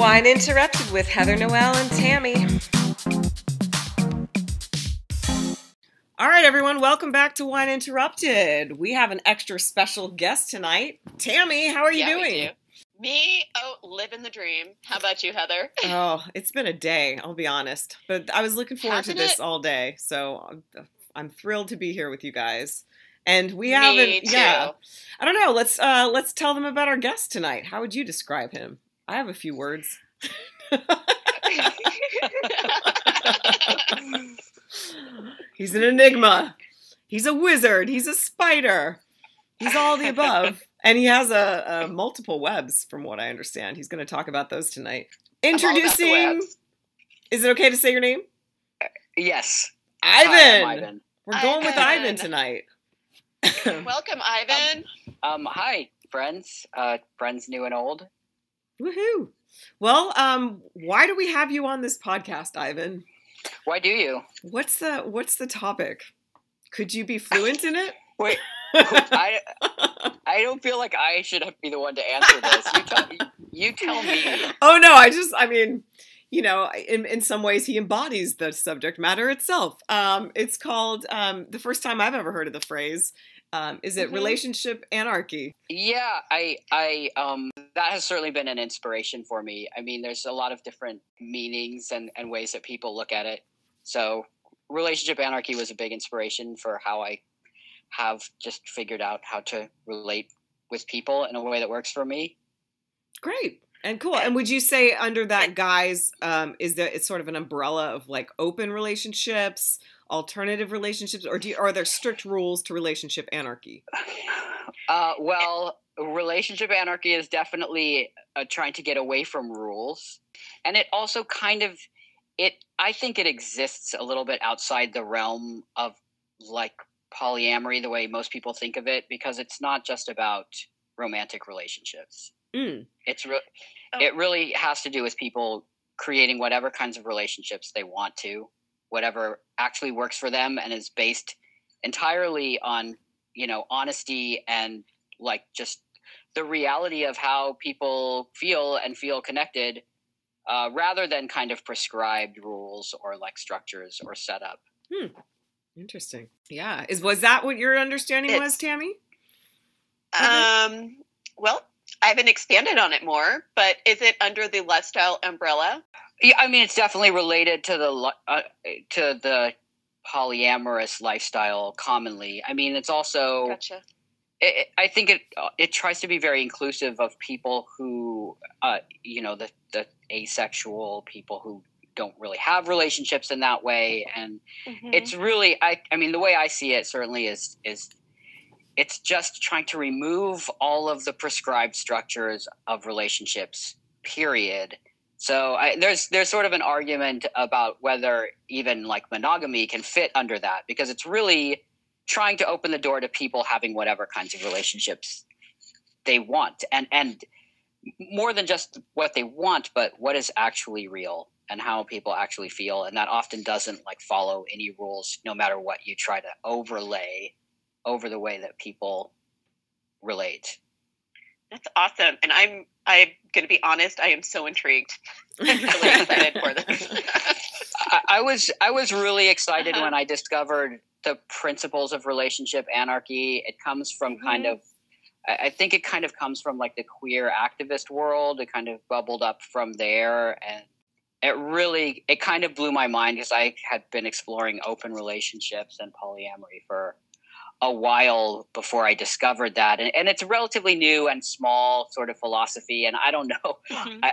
Wine Interrupted with Heather Noel and Tammy. All right, everyone, welcome back to Wine Interrupted. We have an extra special guest tonight. Tammy, how are you Yeah, we doing? do. Me, oh, living the dream. How about you, Heather? Oh, it's been a day, I'll be honest. But I was looking forward Hasn't to this it? all day. So I'm, I'm thrilled to be here with you guys. And we Me haven't too. yeah. I don't know. Let's uh let's tell them about our guest tonight. How would you describe him? I have a few words. He's an enigma. He's a wizard. He's a spider. He's all the above. And he has a, a multiple webs, from what I understand. He's going to talk about those tonight. I'm all about the Introducing. Is it okay to say your name? Yes. Ivan. Hi, Ivan. We're going with Ivan Ivan. tonight. Welcome, Ivan. Um, hi, friends. Uh, friends new and old. Woohoo! Well, um, why do we have you on this podcast, Ivan? Why do you? What's the What's the topic? Could you be fluent in it? Wait, I I don't feel like I should be the one to answer this. You tell, you tell me. Oh no, I just I mean, you know, in in some ways he embodies the subject matter itself. Um it's called um the first time I've ever heard of the phrase um is it Mhm. relationship anarchy. Yeah, I I um that has certainly been an inspiration for me. I mean, there's a lot of different meanings and and ways that people look at it. So, relationship anarchy was a big inspiration for how I have just figured out how to relate with people in a way that works for me. Great. And cool. And would you say under that guise um is that it's sort of an umbrella of like open relationships, alternative relationships or do you, are there strict rules to relationship anarchy? Uh, well, relationship anarchy is definitely uh, trying to get away from rules, and it also kind of it. I think it exists a little bit outside the realm of like polyamory, the way most people think of it, because it's not just about romantic relationships. Mm. It's re- Oh. it really has to do with people creating whatever kinds of relationships they want to, whatever actually works for them, and is based entirely on you know honesty and like just the reality of how people feel and feel connected, uh, rather than kind of prescribed rules or like structures or setup. Hmm. Interesting. Yeah. Is was that what your understanding was, It's- Tammy? Um, well, I haven't expanded on it more, but is it under the lifestyle umbrella? Yeah, I mean, it's definitely related to the uh, to the polyamorous lifestyle commonly. I mean, it's also Gotcha. it, I think it uh, it tries to be very inclusive of people who, uh, you know, the the asexual people who don't really have relationships in that way, and Mhm. it's really I I mean, the way I see it certainly is is it's just trying to remove all of the prescribed structures of relationships. Period. So I, there's there's sort of an argument about whether even like monogamy can fit under that because it's really trying to open the door to people having whatever kinds of relationships they want and and more than just what they want but what is actually real and how people actually feel and that often doesn't like follow any rules no matter what you try to overlay over the way that people relate. That's awesome, and I'm I'm going to be honest. I am so intrigued. I'm really excited for this. I, I was I was really excited Uh-huh. when I discovered the principles of relationship anarchy. It comes from kind Mhm. of I I think it kind of comes from like the queer activist world. It kind of bubbled up from there and it really it kind of blew my mind because I had been exploring open relationships and polyamory for a while before I discovered that. And, and it's relatively new and small sort of philosophy. And I don't know Mhm. I,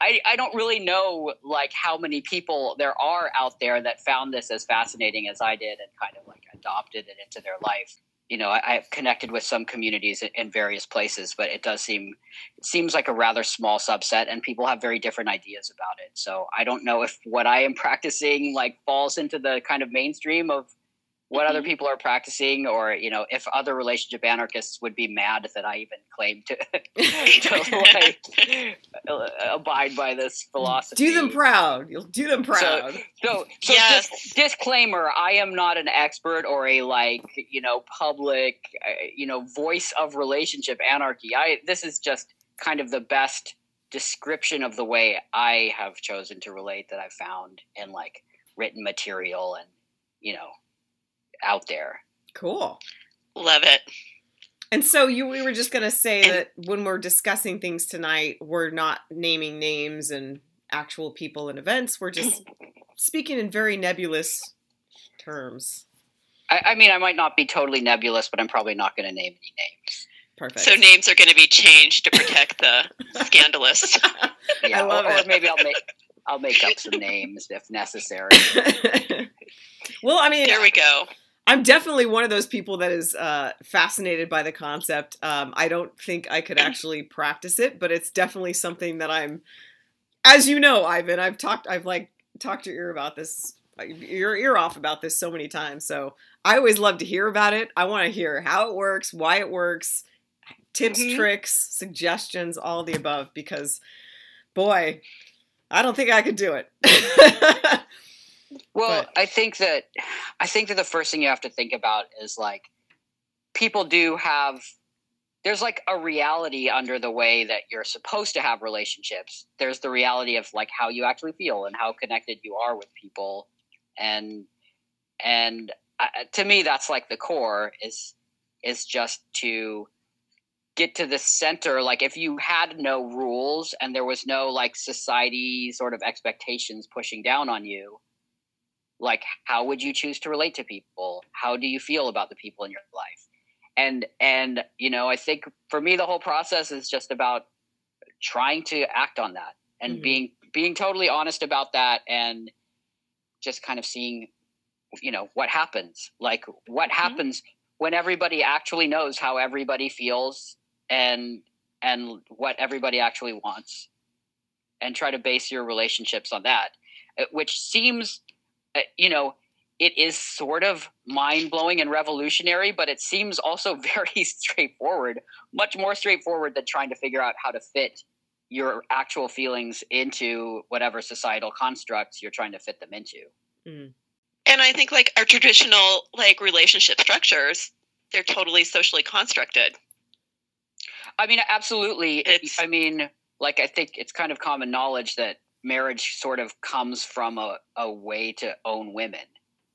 I- I, don't really know like how many people there are out there that found this as fascinating as I did and kind of like adopted it into their life. You know, I, I've connected with some communities in, in various places, but it does seem it seems like a rather small subset, and people have very different ideas about it. So I don't know if what I am practicing like falls into the kind of mainstream of what other Mhm. people are practicing, or you know, if other relationship anarchists would be mad that I even claim to, to like uh, abide by this philosophy. Do them proud. You'll do them proud. So, so Yes. dis- disclaimer: I am not an expert or a like you know public uh, you know voice of relationship anarchy. I this is just kind of the best description of the way I have chosen to relate that I've found in like written material and you know out there. Cool. Love it. And so you we were just going to say that when we're discussing things tonight, we're not naming names and actual people and events. We're just speaking in very nebulous terms. I, I mean, I might not be totally nebulous, but I'm probably not going to name any names. Perfect. So names are going to be changed to protect the scandalous. Yeah, I love or, it. or maybe I'll make I'll make up some names if necessary. well, I mean, There we go. I'm definitely one of those people that is uh, fascinated by the concept. Um, I don't think I could actually practice it, but it's definitely something that I'm. As you know, Ivan, I've talked, I've like talked your ear about this, your ear off about this so many times. So I always love to hear about it. I want to hear how it works, why it works, tips, Mhm. tricks, suggestions, all the above. Because, boy, I don't think I could do it. Well, But- I think that I think that the first thing you have to think about is like people do have there's like a reality under the way that you're supposed to have relationships. There's the reality of like how you actually feel and how connected you are with people and and uh, to me that's like the core is is just to get to the center like if you had no rules and there was no like society sort of expectations pushing down on you like how would you choose to relate to people? How do you feel about the people in your life? And and you know i think for me the whole process is just about trying to act on that and Mhm. being being totally honest about that and just kind of seeing you know what happens. Like what happens when everybody actually knows how everybody feels and and what everybody actually wants and try to base your relationships on that which seems Uh, you know it is sort of mind-blowing and revolutionary but it seems also very straightforward much more straightforward than trying to figure out how to fit your actual feelings into whatever societal constructs you're trying to fit them into mm. And I think like our traditional like relationship structures, they're totally socially constructed. I mean, absolutely. It's- I mean, like, I think it's kind of common knowledge that marriage sort of comes from a, a way to own women.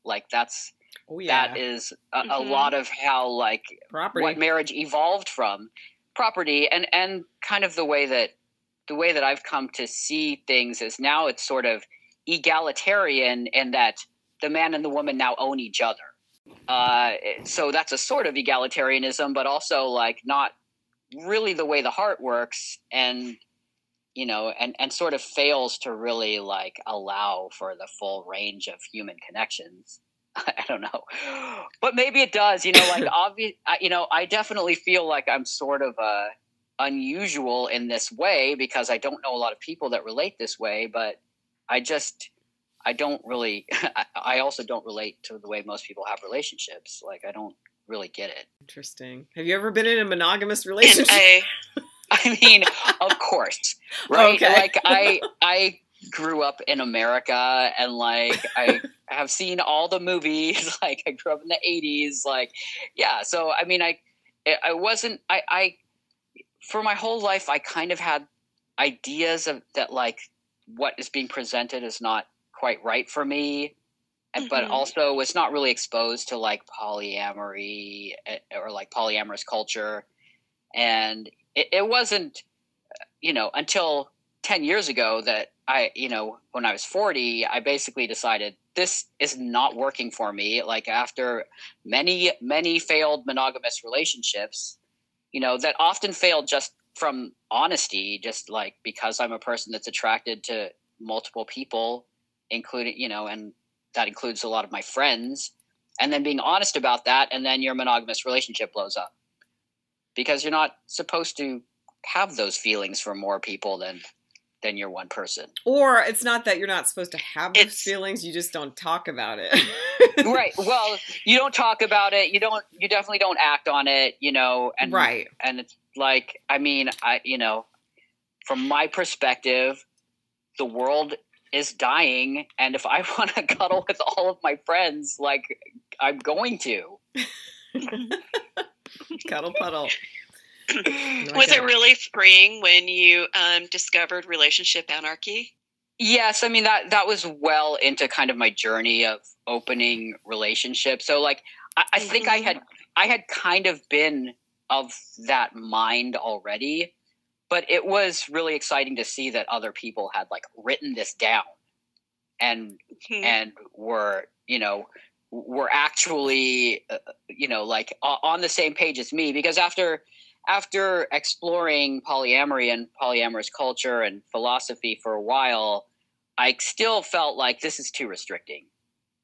Like, that's oh yeah, that is a, a Mhm. lot of how like property. what marriage evolved from property and and kind of the way that the way that I've come to see things is now it's sort of egalitarian in that the man and the woman now own each other. Uh, so that's a sort of egalitarianism, but also like not really the way the heart works, and you know, and and sort of fails to really like allow for the full range of human connections. I don't know, but maybe it does. You know, like obvious. You know, I definitely feel like I'm sort of uh, unusual in this way because I don't know a lot of people that relate this way. But I just, I don't really. I, also don't relate to the way most people have relationships. Like I don't really get it. Interesting. Have you ever been in a monogamous relationship? I mean, of course, right? Okay. Like I, I grew up in America, and like I have seen all the movies. Like I grew up in the '80s. Like, yeah. So I mean, I, I wasn't. I, I, for my whole life, I kind of had ideas of that. Like, what is being presented is not quite right for me. and But also was not really exposed to like polyamory eh, or like polyamorous culture, and it, it wasn't uh, you know until 10 years ago that i you know when i was 40 i basically decided this is not working for me. Like after many many failed monogamous relationships you know that often failed just from honesty just like because i'm a person that's attracted to multiple people including you know and that includes a lot of my friends. And then being honest about that and then your monogamous relationship blows up because you're not supposed to have those feelings for more people than than your one person. or it's not that you're not supposed to have those It's- feelings; you just don't talk about it. right. Well, you don't talk about it. You don't. You definitely don't act on it. You know. And right. And it's like, I mean, I you know, from my perspective, the world is dying, and if I want to cuddle with all of my friends, like I'm going to. Cuddle puddle. was it really freeing when you um, discovered relationship anarchy? Yes, I mean that that was well into kind of my journey of opening relationships. So like I, I think mm-hmm. I had I had kind of been of that mind already, but it was really exciting to see that other people had like written this down and mm-hmm. and were you know were actually uh, you know like on the same page as me because after after exploring polyamory and polyamorous culture and philosophy for a while i still felt like this is too restricting.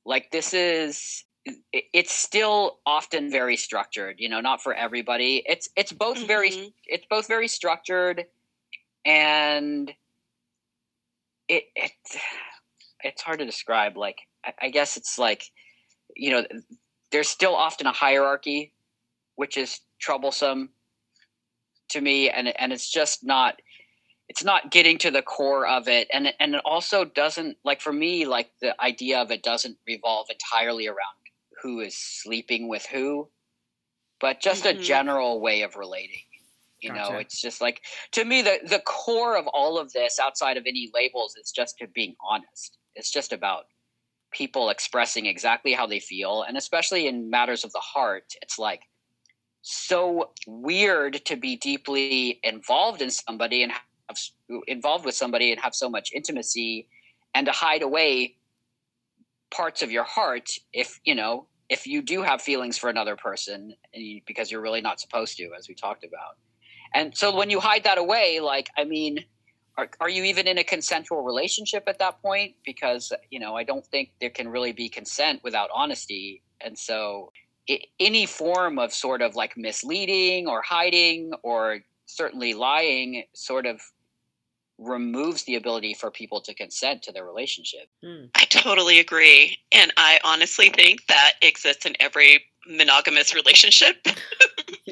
Like this is it's still often very structured you know not for everybody. It's it's both mm-hmm. very it's both very structured and it, it it's hard to describe. Like I, I guess it's like you know, there's still often a hierarchy, which is troublesome to me, and and it's just not it's not getting to the core of it and and it also doesn't like for me like the idea of it doesn't revolve entirely around who is sleeping with who but just mm-hmm. a general way of relating you gotcha. know it's just like to me the the core of all of this outside of any labels is just to being honest it's just about people expressing exactly how they feel and especially in matters of the heart it's like so weird to be deeply involved in somebody and have involved with somebody and have so much intimacy and to hide away parts of your heart if you know if you do have feelings for another person you, because you're really not supposed to as we talked about. And so when you hide that away like i mean are, are you even in a consensual relationship at that point because you know i don't think there can really be consent without honesty and so it, any form of sort of like misleading or hiding or certainly lying sort of removes the ability for people to consent to their relationship. Hmm. I totally agree. And I honestly think that exists in every monogamous relationship yeah.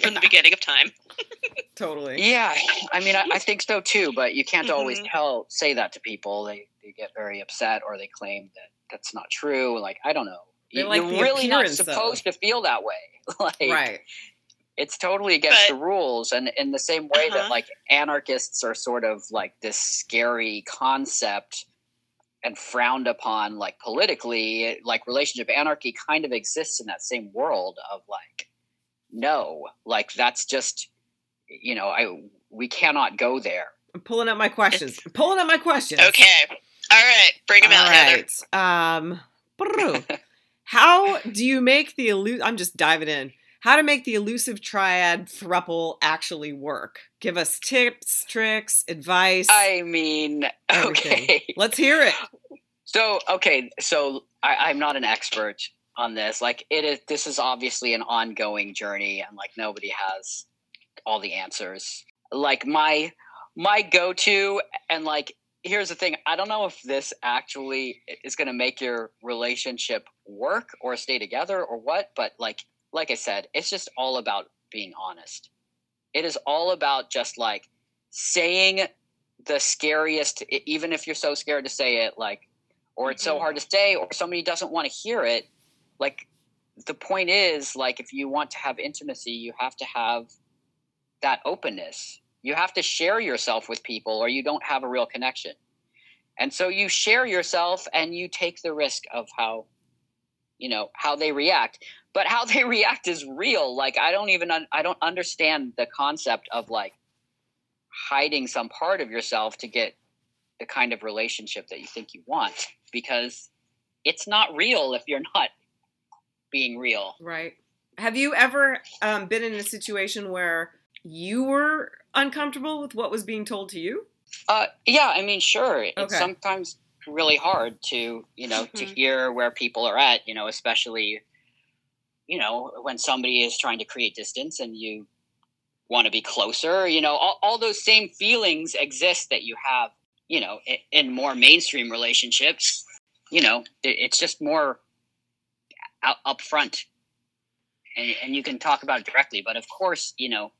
from the beginning of time. totally. Yeah, I mean, I, I, think so too. But you can't mm-hmm. always tell say that to people. They they get very upset or they claim that that's not true. Like I don't know. They You're really not supposed though. to feel that way. like, right. It's totally against but, the rules, and in the same way uh-huh. that like anarchists are sort of like this scary concept and frowned upon like politically like relationship anarchy kind of exists in that same world of like no like that's just you know i we cannot go there i'm pulling up my questions I'm pulling up my questions okay all right bring them All out right. Heather. um how do you make the illu- i'm just diving in how to make the elusive triad thruple actually work. Give us tips, tricks, advice. I mean, everything. okay. Let's hear it. So, okay, so I, I'm not an expert on this. Like, it is. This is obviously an ongoing journey, and like nobody has all the answers. Like my my go to, and like here's the thing i don't know if this actually is going to make your relationship work or stay together or what but like like I said, it's just all about being honest. It is all about just like saying the scariest, even if you're so scared to say it, like, or it's so mm-hmm. hard to say, or somebody doesn't want to hear it. Like, the point is, like, if you want to have intimacy, you have to have that openness. You have to share yourself with people, or you don't have a real connection. And so you share yourself and you take the risk of how, you know, how they react but how they react is real like i don't even un- i don't understand the concept of like hiding some part of yourself to get the kind of relationship that you think you want because it's not real if you're not being real right have you ever um, been in a situation where you were uncomfortable with what was being told to you uh, yeah i mean sure okay. it's sometimes really hard to you know to mm-hmm. hear where people are at you know especially you know, when somebody is trying to create distance and you want to be closer, you know, all, all those same feelings exist that you have, you know, in, in more mainstream relationships. You know, it's just more out, up front and, and you can talk about it directly. But of course, you know,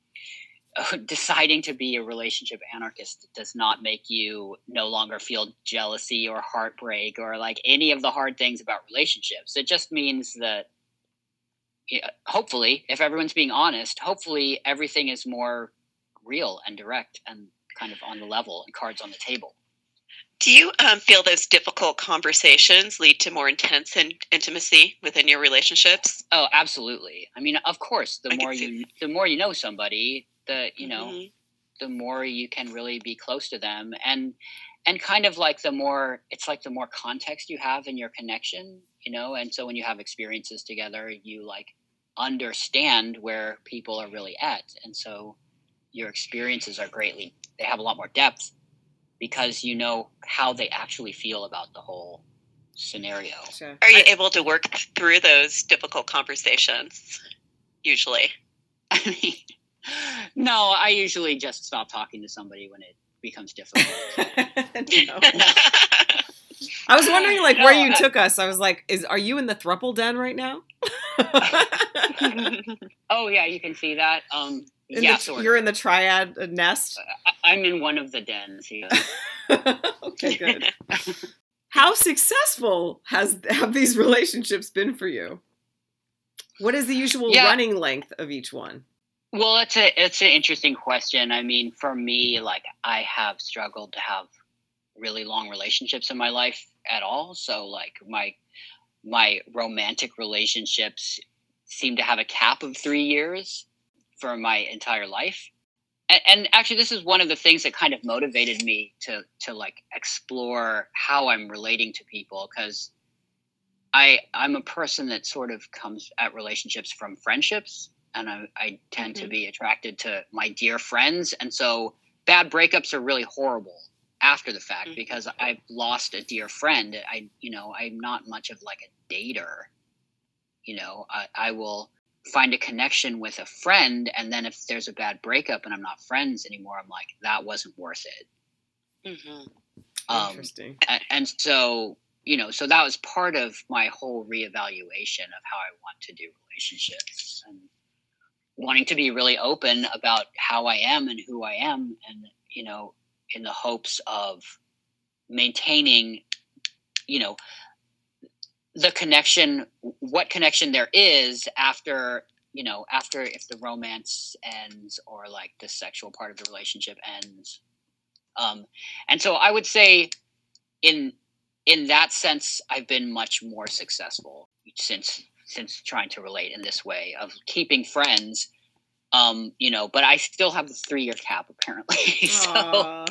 deciding to be a relationship anarchist does not make you no longer feel jealousy or heartbreak or like any of the hard things about relationships. It just means that hopefully, if everyone's being honest, hopefully everything is more real and direct and kind of on the level and cards on the table. Do you um, feel those difficult conversations lead to more intense in- intimacy within your relationships? Oh, absolutely. I mean, of course, the I more you the more you know somebody, the you know, Mhm. the more you can really be close to them and and kind of like the more it's like the more context you have in your connection, you know, and so when you have experiences together, you like understand where people are really at. And so your experiences are greatly they have a lot more depth because you know how they actually feel about the whole scenario. Gotcha. Are you I- able to work through those difficult conversations? Usually. I mean, no, I usually just stop talking to somebody when it becomes difficult. I was wondering, like, where No, you I- took us. I was like, "Is are you in the thruple den right now?" oh yeah, you can see that. Um, In yeah, the, sort you're of. in the triad uh, nest. Uh, I- I'm in one of the dens. Yeah. okay, good. How successful has have these relationships been for you? What is the usual Yeah. running length of each one? Well, it's a it's an interesting question. I mean, for me, like I have struggled to have really long relationships in my life at all. So like my my romantic relationships seem to have a cap of three years for my entire life. And, and actually, this is one of the things that kind of motivated me to to like explore how I'm relating to people because I I'm a person that sort of comes at relationships from friendships and I, I tend to Mhm. be attracted to my dear friends. And so bad breakups are really horrible after the fact Mhm. because I've lost a dear friend. I, you know, I'm not much of like a dater. You know, I, I will find a connection with a friend, and then if there's a bad breakup and I'm not friends anymore, I'm like, that wasn't worth it. mm-hmm. Um, Interesting. and, and so you know so that was part of my whole reevaluation of how i want to do relationships and wanting to be really open about how i am and who i am and you know in the hopes of maintaining you know the connection what connection there is after you know after if the romance ends or like the sexual part of the relationship ends. Um and so i would say in in that sense i've been much more successful since since trying to relate in this way of keeping friends um you know but i still have the three year cap apparently so.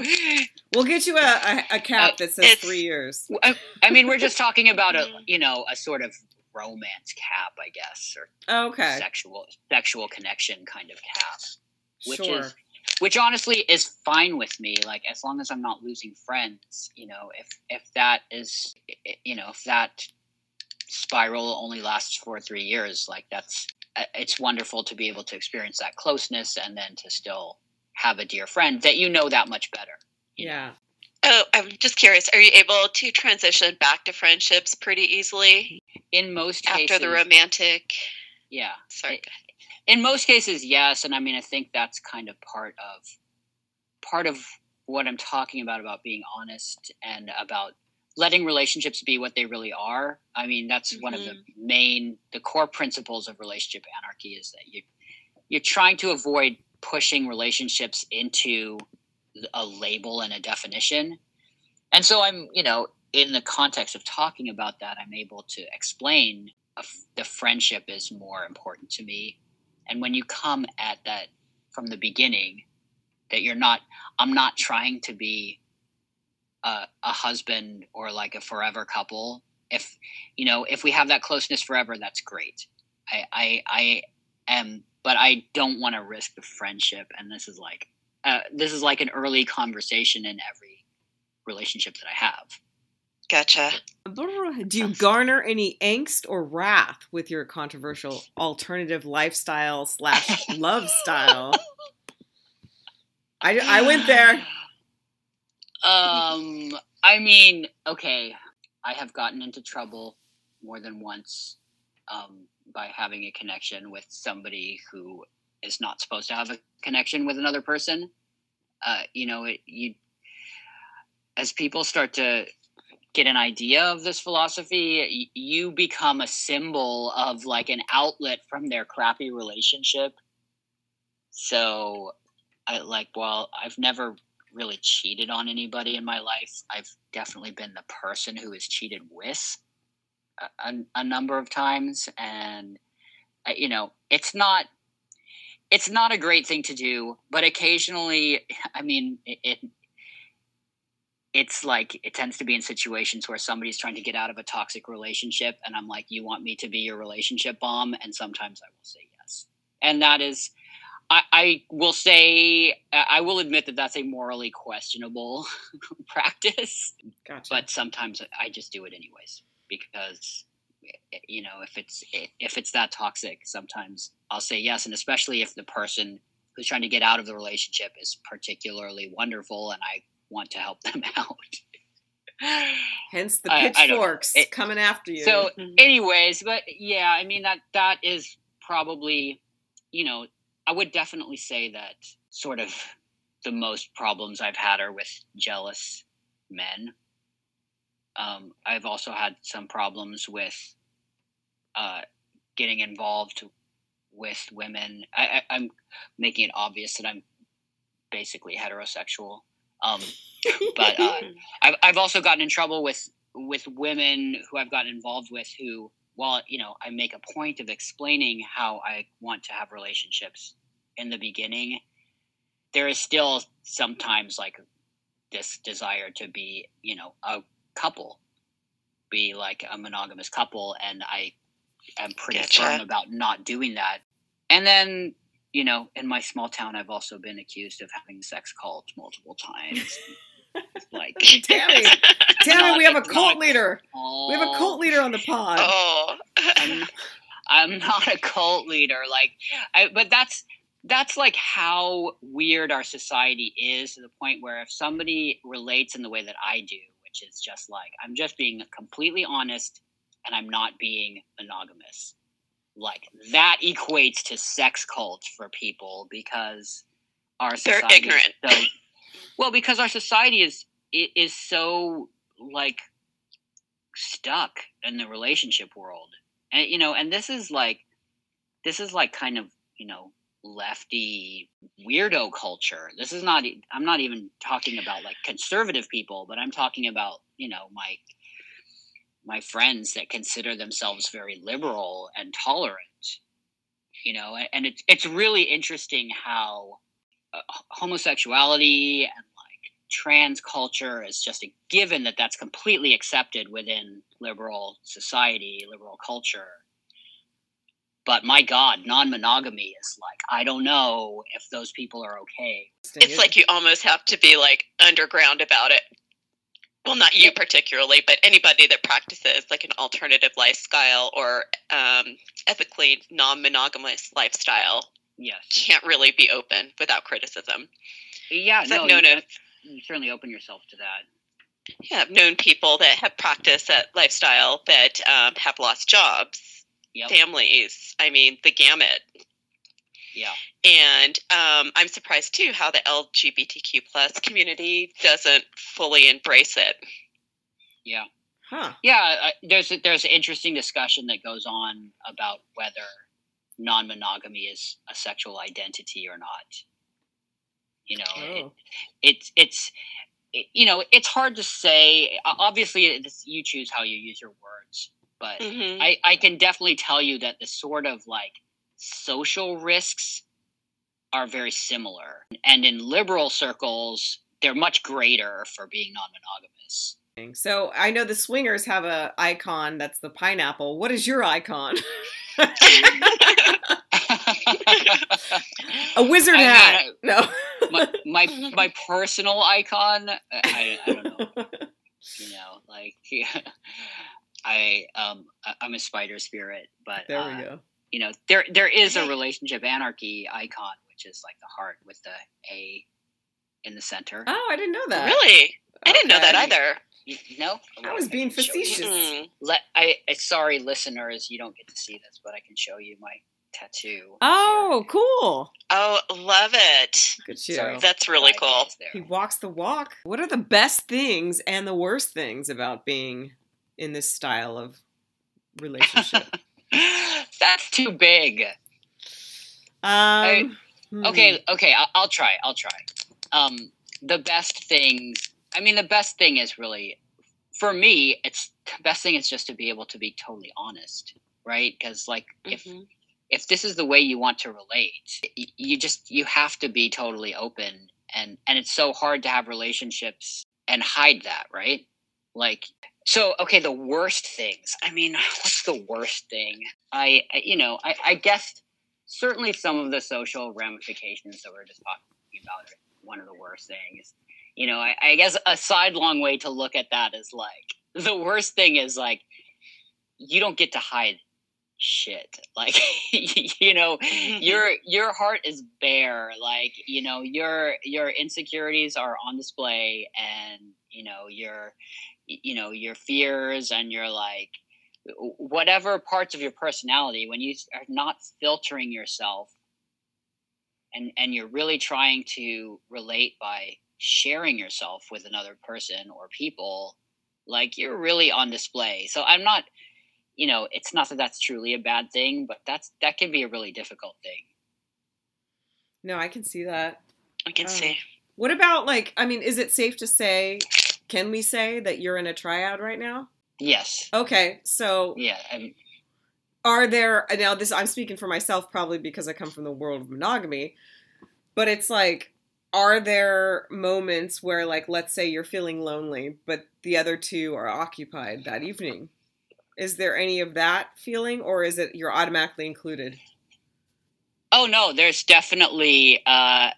We'll get you a, a, a cap Uh, that says three years. I, I mean we're just talking about a you know a sort of romance cap i guess or Okay, sexual sexual connection kind of cap which sure. is which honestly is fine with me like as long as i'm not losing friends you know if if that is you know if that spiral only lasts for three years like that's Uh, it's wonderful to be able to experience that closeness and then to still have a dear friend that you know that much better yeah. Oh, I'm just curious. Are you able to transition back to friendships pretty easily in most after cases the romantic? yeah Sorry. in most cases yes and i mean i think that's kind of part of part of what i'm talking about about being honest and about letting relationships be what they really are. I mean that's one of the mm-hmm. main the core principles of relationship anarchy is that you you're trying to avoid pushing relationships into a label and a definition. And so i'm you know in the context of talking about that i'm able to explain a f- the friendship is more important to me. And when you come at that from the beginning that you're not i'm not trying to be a, a husband or like a forever couple if you know if we have that closeness forever that's great i i, I am but i don't want to risk the friendship and this is like uh, this is like an early conversation in every relationship that i have Gotcha. Do you garner any angst or wrath with your controversial alternative lifestyle slash love style? I, I went there. Um, I mean, okay, I have gotten into trouble more than once um, by having a connection with somebody who is not supposed to have a connection with another person. Uh, you know, it, you as people start to get an idea of this philosophy, you become a symbol of like an outlet from their crappy relationship. So I like well, I've never really cheated on anybody in my life. I've definitely been the person who is cheated with a, a, a number of times, and uh, you know, it's not it's not a great thing to do, but occasionally, I mean, it, it it's like it tends to be in situations where somebody's trying to get out of a toxic relationship and i'm like you want me to be your relationship bomb? And sometimes i will say yes. And that is i, I will say i will admit that that's a morally questionable practice Gotcha. but sometimes i just do it anyways because eh, eh, you know if it's eh, if it's that toxic sometimes i'll say yes and especially if the person who's trying to get out of the relationship is particularly wonderful and i want to help them out Hence the pitchforks coming after you. so Mhm. anyways but yeah i mean that that is probably you know i would definitely say that sort of the most problems i've had are with jealous men. Um, i've also had some problems with uh, getting involved with women. I, I, i'm making it obvious that i'm basically heterosexual. Um, but uh, I've I've also gotten in trouble with with women who I've gotten involved with who, while you know, I make a point of explaining how I want to have relationships in the beginning, there is still sometimes like this desire to be, you know, a couple, be like a monogamous couple, and I am pretty Gotcha. firm about not doing that. And then, you know, in my small town, I've also been accused of having sex cults multiple times. like Tammy, Tammy, not- we have a cult not- leader. We have a cult oh. leader on the pod. oh. I'm, I'm not a cult leader like I, but that's that's like how weird our society is to the point where if somebody relates in the way that I do which is just like I'm just being completely honest and I'm not being monogamous like that equates to sex cults for people because our They're ignorant. so- well because our society is is so like stuck in the relationship world and you know and this is like this is like kind of you know lefty weirdo culture this is not I'm not even talking about like conservative people but i'm talking about you know my my friends that consider themselves very liberal and tolerant you know and, it's it's really interesting how uh, homosexuality and like trans culture is just a given that that's completely accepted within liberal society, liberal culture. But my God, non monogamy is like, I don't know if those people are okay. It's like you almost have to be like underground about it. Well, not you particularly, but anybody that practices like an alternative lifestyle or um, ethically non-monogamous lifestyle Yes. can't really be open without criticism. yeah no, I've known you, of you certainly open yourself to that. yeah, I've known people that have practiced that lifestyle that um, have lost jobs, Yep. families. I mean, the gamut. Yeah. And um, I'm surprised too how the LGBTQ plus community doesn't fully embrace it. Yeah. huh? Yeah, I, there's a, there's an interesting discussion that goes on about whether non-monogamy is a sexual identity or not. You know, it, Oh. it's it's you know it's hard to say. Obviously, it's, you choose how you use your words, but Mhm. I I can definitely tell you that the sort of like social risks are very similar, and in liberal circles, they're much greater for being non-monogamous. So I know the swingers have a icon that's the pineapple. What is your icon? A wizard I mean, hat. no. my, my my personal icon I, I, I don't know you know like i um I- i'm a spider spirit but there uh, we go. you know there there is a relationship anarchy icon which is like the heart with the a in the center Oh, I didn't know that. really? I didn't know that either. you, no I was being can show you. facetious. Mm. Let, I, I sorry listeners you don't get to see this but i can show you my tattoo Oh, cool. Oh, love it. Look at you. Sorry. That's really cool. He walks the walk. What are the best things and the worst things about being in this style of relationship? that's too big Um, Hmm. Okay, okay, I'll, I'll try. I'll try. Um, the best things. I mean, the best thing is really, for me, it's the best thing is just to be able to be totally honest, right? Because like if Mhm. if this is the way you want to relate, you just you have to be totally open, and and it's so hard to have relationships and hide that, right? Like so, okay, the worst things. I mean, what's the worst thing? I, I you know, I, I guess certainly some of the social ramifications that we're just talking about are one of the worst things. You know, I, I guess a sidelong way to look at that is like the worst thing is like you don't get to hide shit. Like you know, your your heart is bare. Like you know, your your insecurities are on display, and you know your you know your fears and your like whatever parts of your personality when you are not filtering yourself and and you're really trying to relate by sharing yourself with another person or people like you're really on display so i'm not you know it's not that that's truly a bad thing but that's that can be a really difficult thing No, I can see that. I can Oh. see. What about like? I mean, is it safe to say? Can we say that you're in a triad right now? yes. Okay, so yeah I'm, are there now this i'm speaking for myself probably because i come from the world of monogamy but it's like are there moments where like let's say you're feeling lonely but the other two are occupied that evening? Is there any of that feeling or is it you're automatically included? Oh no, there's definitely uh,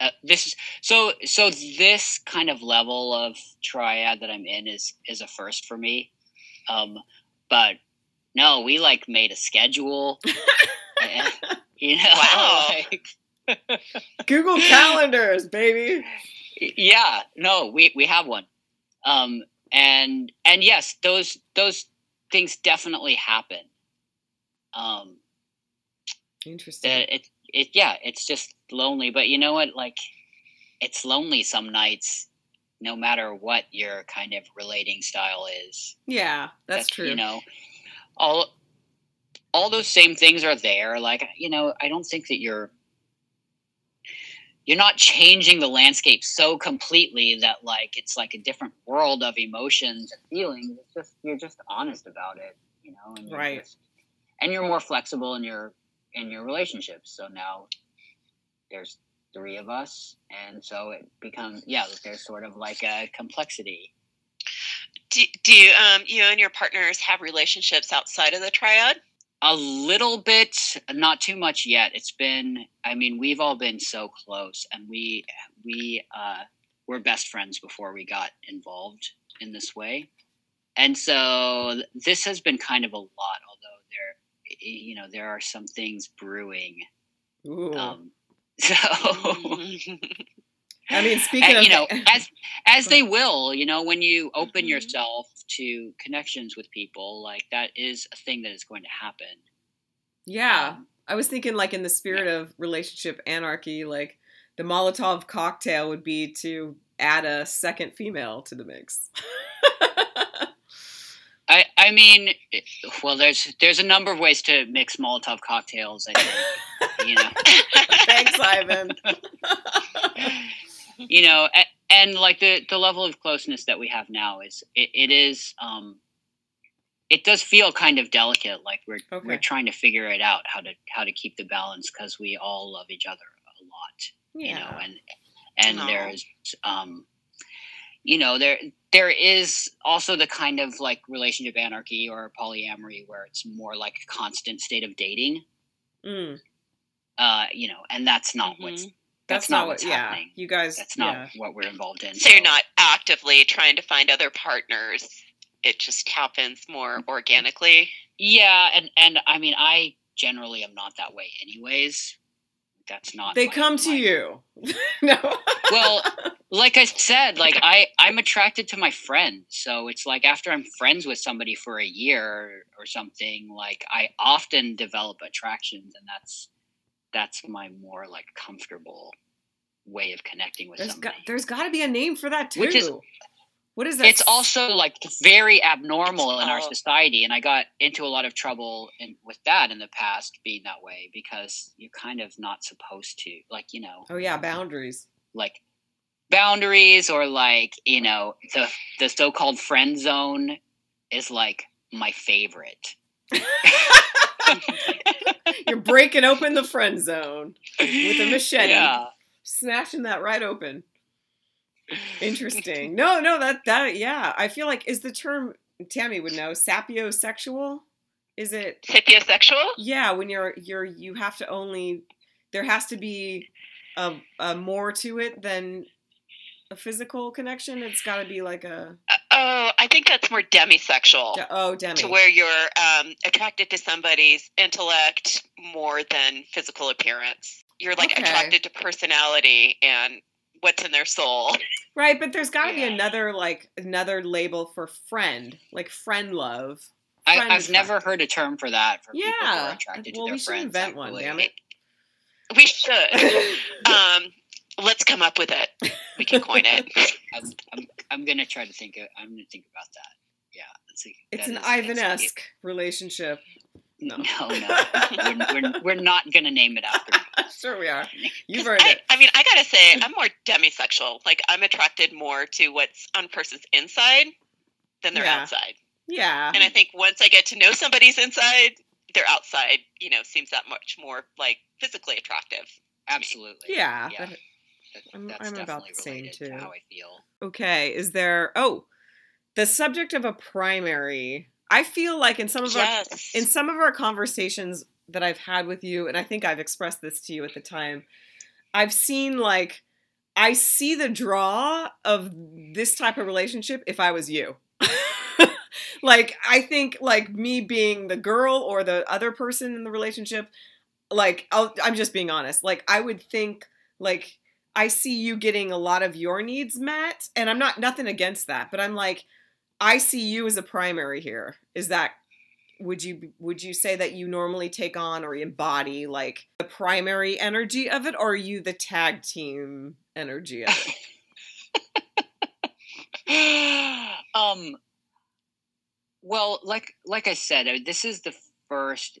uh, this. Is, so so this kind of level of triad that I'm in is is a first for me. Um, but no, we like made a schedule. and, you know, Wow. like, google calendars baby yeah, no, we we have one. Um, and and yes, those those things definitely happen. Um, interesting that it it yeah it's just lonely but you know what? Like it's lonely some nights no matter what your kind of relating style is. Yeah that's true you know all all those same things are there. Like you know i don't think that you're you're not changing the landscape so completely that like it's like a different world of emotions and feelings. It's just you're just honest about it you know and you're Right. just- and you're more flexible in your in your relationships. So now there's three of us and so it becomes yeah there's sort of like a complexity Do, do you, um, you and your partners have relationships outside of the triad? a little bit not too much yet it's been i mean we've all been so close and we we uh were best friends before we got involved in this way and so this has been kind of a lot although there you know there are some things brewing Ooh. um so i mean speaking and, of you know as as they will you know when you open Mhm. yourself to connections with people like that is a thing that is going to happen yeah Um, I was thinking, like, in the spirit of relationship anarchy, like, the Molotov cocktail would be to add a second female to the mix. I I mean, well, there's there's a number of ways to mix Molotov cocktails. I think you know, Thanks, Ivan. you know, and, and like the the level of closeness that we have now is it, it is um, it does feel kind of delicate. Like we're Okay. we're trying to figure it out how to how to keep the balance because we all love each other a lot. Yeah. you know and and Aw. there's um you know there there is also the kind of like relationship anarchy or polyamory where it's more like a constant state of dating Mm, uh you know and that's not what's Mhm. that's, not, what. what's Yeah, happening you guys. that's not yeah. what we're involved in So you're not actively trying to find other partners. It just happens more organically. yeah and and i mean i generally am not that way anyways that's not They my- come to my- you. no. well like i said like i i'm attracted to my friends so it's like after i'm friends with somebody for a year or something like i often develop attractions and that's that's my more like comfortable way of connecting with there's somebody got there's got to be a name for that too. Which is- What is that? it's also like very abnormal in our Oh. society and i got into a lot of trouble in, with that in the past being that way because you're kind of not supposed to like you know Oh yeah, boundaries. like boundaries or like you know the the so-called friend zone is like my favorite You're breaking open the friend zone with a machete, yeah smashing that right open. Interesting. No, no, that that yeah. I feel like is the term Tammy would know sapiosexual. Is it Sapiosexual? yeah when you're you're you have to only there has to be a, a more to it than a physical connection. It's got to be like a Uh, oh, I think that's more demisexual. oh Demi. to where you're um, attracted to somebody's intellect more than physical appearance. You're like Okay. attracted to personality and what's in their soul. Right, but there's got to be another like another label for friend, like friend love. I, Friend i've is never heard a term for that for people who Yeah. are attracted Well, to their we should friends invent I one, believe. damn it. We should. um, let's come up with it. We can coin it. I'm, I'm, I'm gonna try to think. Of, I'm gonna think about that. Yeah, that's a, It's that an is- Ivan-esque relationship. No, No. no, we're, we're, we're not gonna name it after. sure we are. You've earned I, it. I mean, I gotta say, I'm more demisexual. Like, I'm attracted more to what's on a person's inside than their Yeah. outside. Yeah. And I think once I get to know somebody's inside, their outside, you know, seems that much more like physically attractive. Absolutely. Yeah. Yeah. that- That- I'm- I'm about the same, too. to how I feel. Okay. Is there? Oh, the subject of a primary. I feel like in some of our in some of our conversations that I've had with you, and I think I've expressed this to you at the time, I've seen like I see the draw of this type of relationship if I was you. like I think like me being the girl or the other person in the relationship, like I'll, I'm just being honest. Like I would think like I see you getting a lot of your needs met, and I'm not nothing against that, but I'm like I see you as a primary here. Is that would you would you say that you normally take on or embody like the primary energy of it or are you the tag team energy of it? um well like like i said this is the first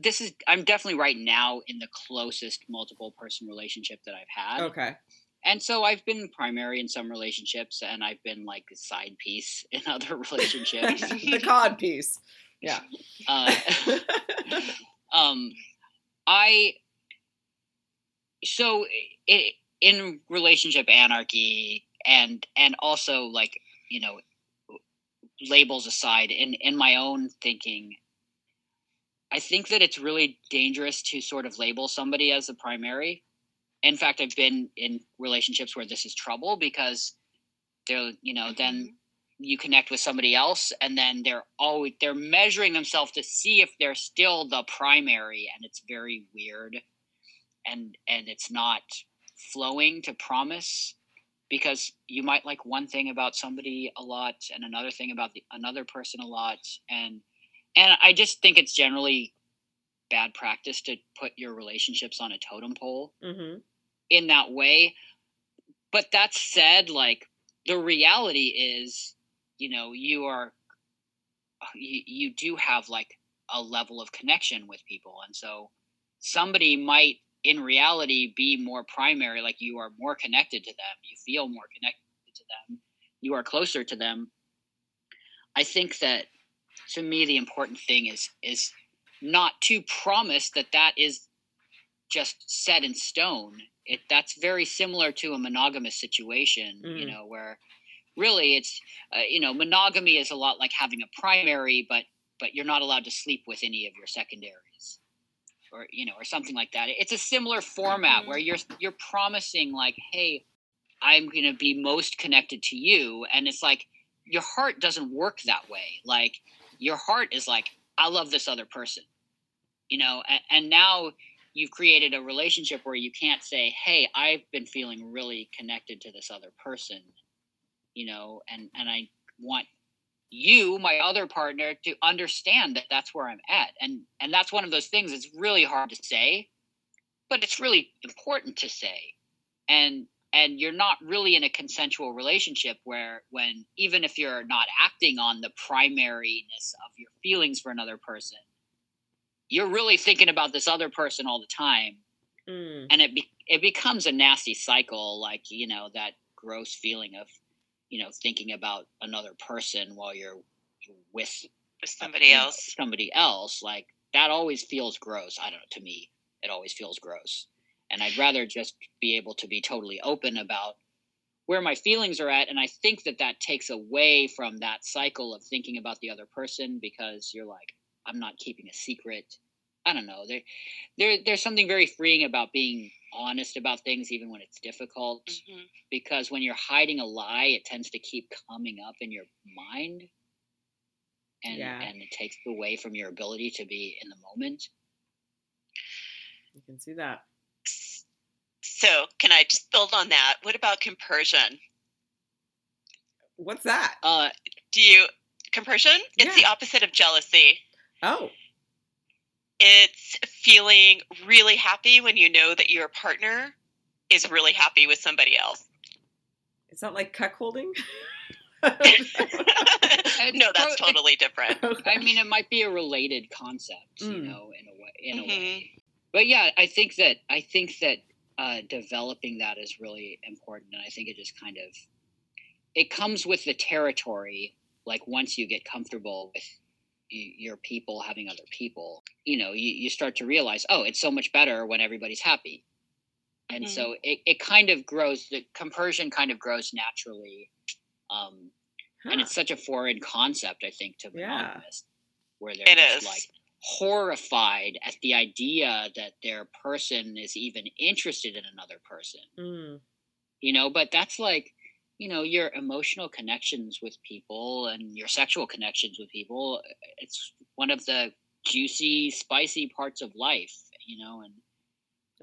this is i'm definitely right now in the closest multiple person relationship that i've had Okay. and so i've been primary in some relationships and i've been like a side piece in other relationships the cod piece. Yeah. uh, um i so i in relationship anarchy and and also like you know labels aside in in my own thinking i think that it's really dangerous to sort of label somebody as a primary. In fact i've been in relationships where this is trouble because they're you know then mm-hmm. you connect with somebody else and then they're always they're measuring themselves to see if they're still the primary and it's very weird and and it's not flowing to promise because you might like one thing about somebody a lot and another thing about the another person a lot and and i just think it's generally bad practice to put your relationships on a totem pole hmm in that way. But that said, like the reality is, you know, you are you, you do have like a level of connection with people. And so somebody might in reality be more primary, like you are more connected to them, you feel more connected to them, you are closer to them. I think that to me the important thing is is not to promise that that is just set in stone it that's very similar to a monogamous situation you Mm. know where really it's uh, you know monogamy is a lot like having a primary but but you're not allowed to sleep with any of your secondaries or you know or something like that it's a similar format Mhm. where you're you're promising like hey i'm going to be most connected to you and it's like your heart doesn't work that way like your heart is like i love this other person you know and, and now you've created a relationship where you can't say hey i've been feeling really connected to this other person you know and and i want you my other partner to understand that that's where i'm at. And and that's one of those things it's really hard to say but it's really important to say. And and you're not really in a consensual relationship where when even if you're not acting on the primariness of your feelings for another person you're really thinking about this other person all the time Mm. and it be, it becomes a nasty cycle like you know that gross feeling of you know thinking about another person while you're with With somebody you else. somebody else like that always feels gross i don't know to me it always feels gross and i'd rather just be able to be totally open about where my feelings are at and i think that that takes away from that cycle of thinking about the other person because you're like i'm not keeping a secret i don't know there, there there's something very freeing about being honest about things even when it's difficult Mhm. because when you're hiding a lie it tends to keep coming up in your mind and Yeah. and it takes away from your ability to be in the moment You can see that. So, can I just build on that? What about compersion? What's that? uh Do you compersion? It's the opposite of jealousy. Oh, It's feeling really happy when you know that your partner is really happy with somebody else. it's not like cuckolding. no, that's totally different. i mean it might be a related concept you Mm. know in a way in a Mhm. way but yeah i think that i think that uh developing that is really important and i think it just kind of it comes with the territory like once you get comfortable with your people having other people you know you, you start to realize oh it's so much better when everybody's happy and Mhm. so it, it kind of grows the compersion kind of grows naturally um and it's such a foreign concept i think to Yeah. monogamists where they're It just is. like horrified at the idea that their person is even interested in another person Mm. you know but that's like you know your emotional connections with people and your sexual connections with people it's one of the juicy spicy parts of life you know and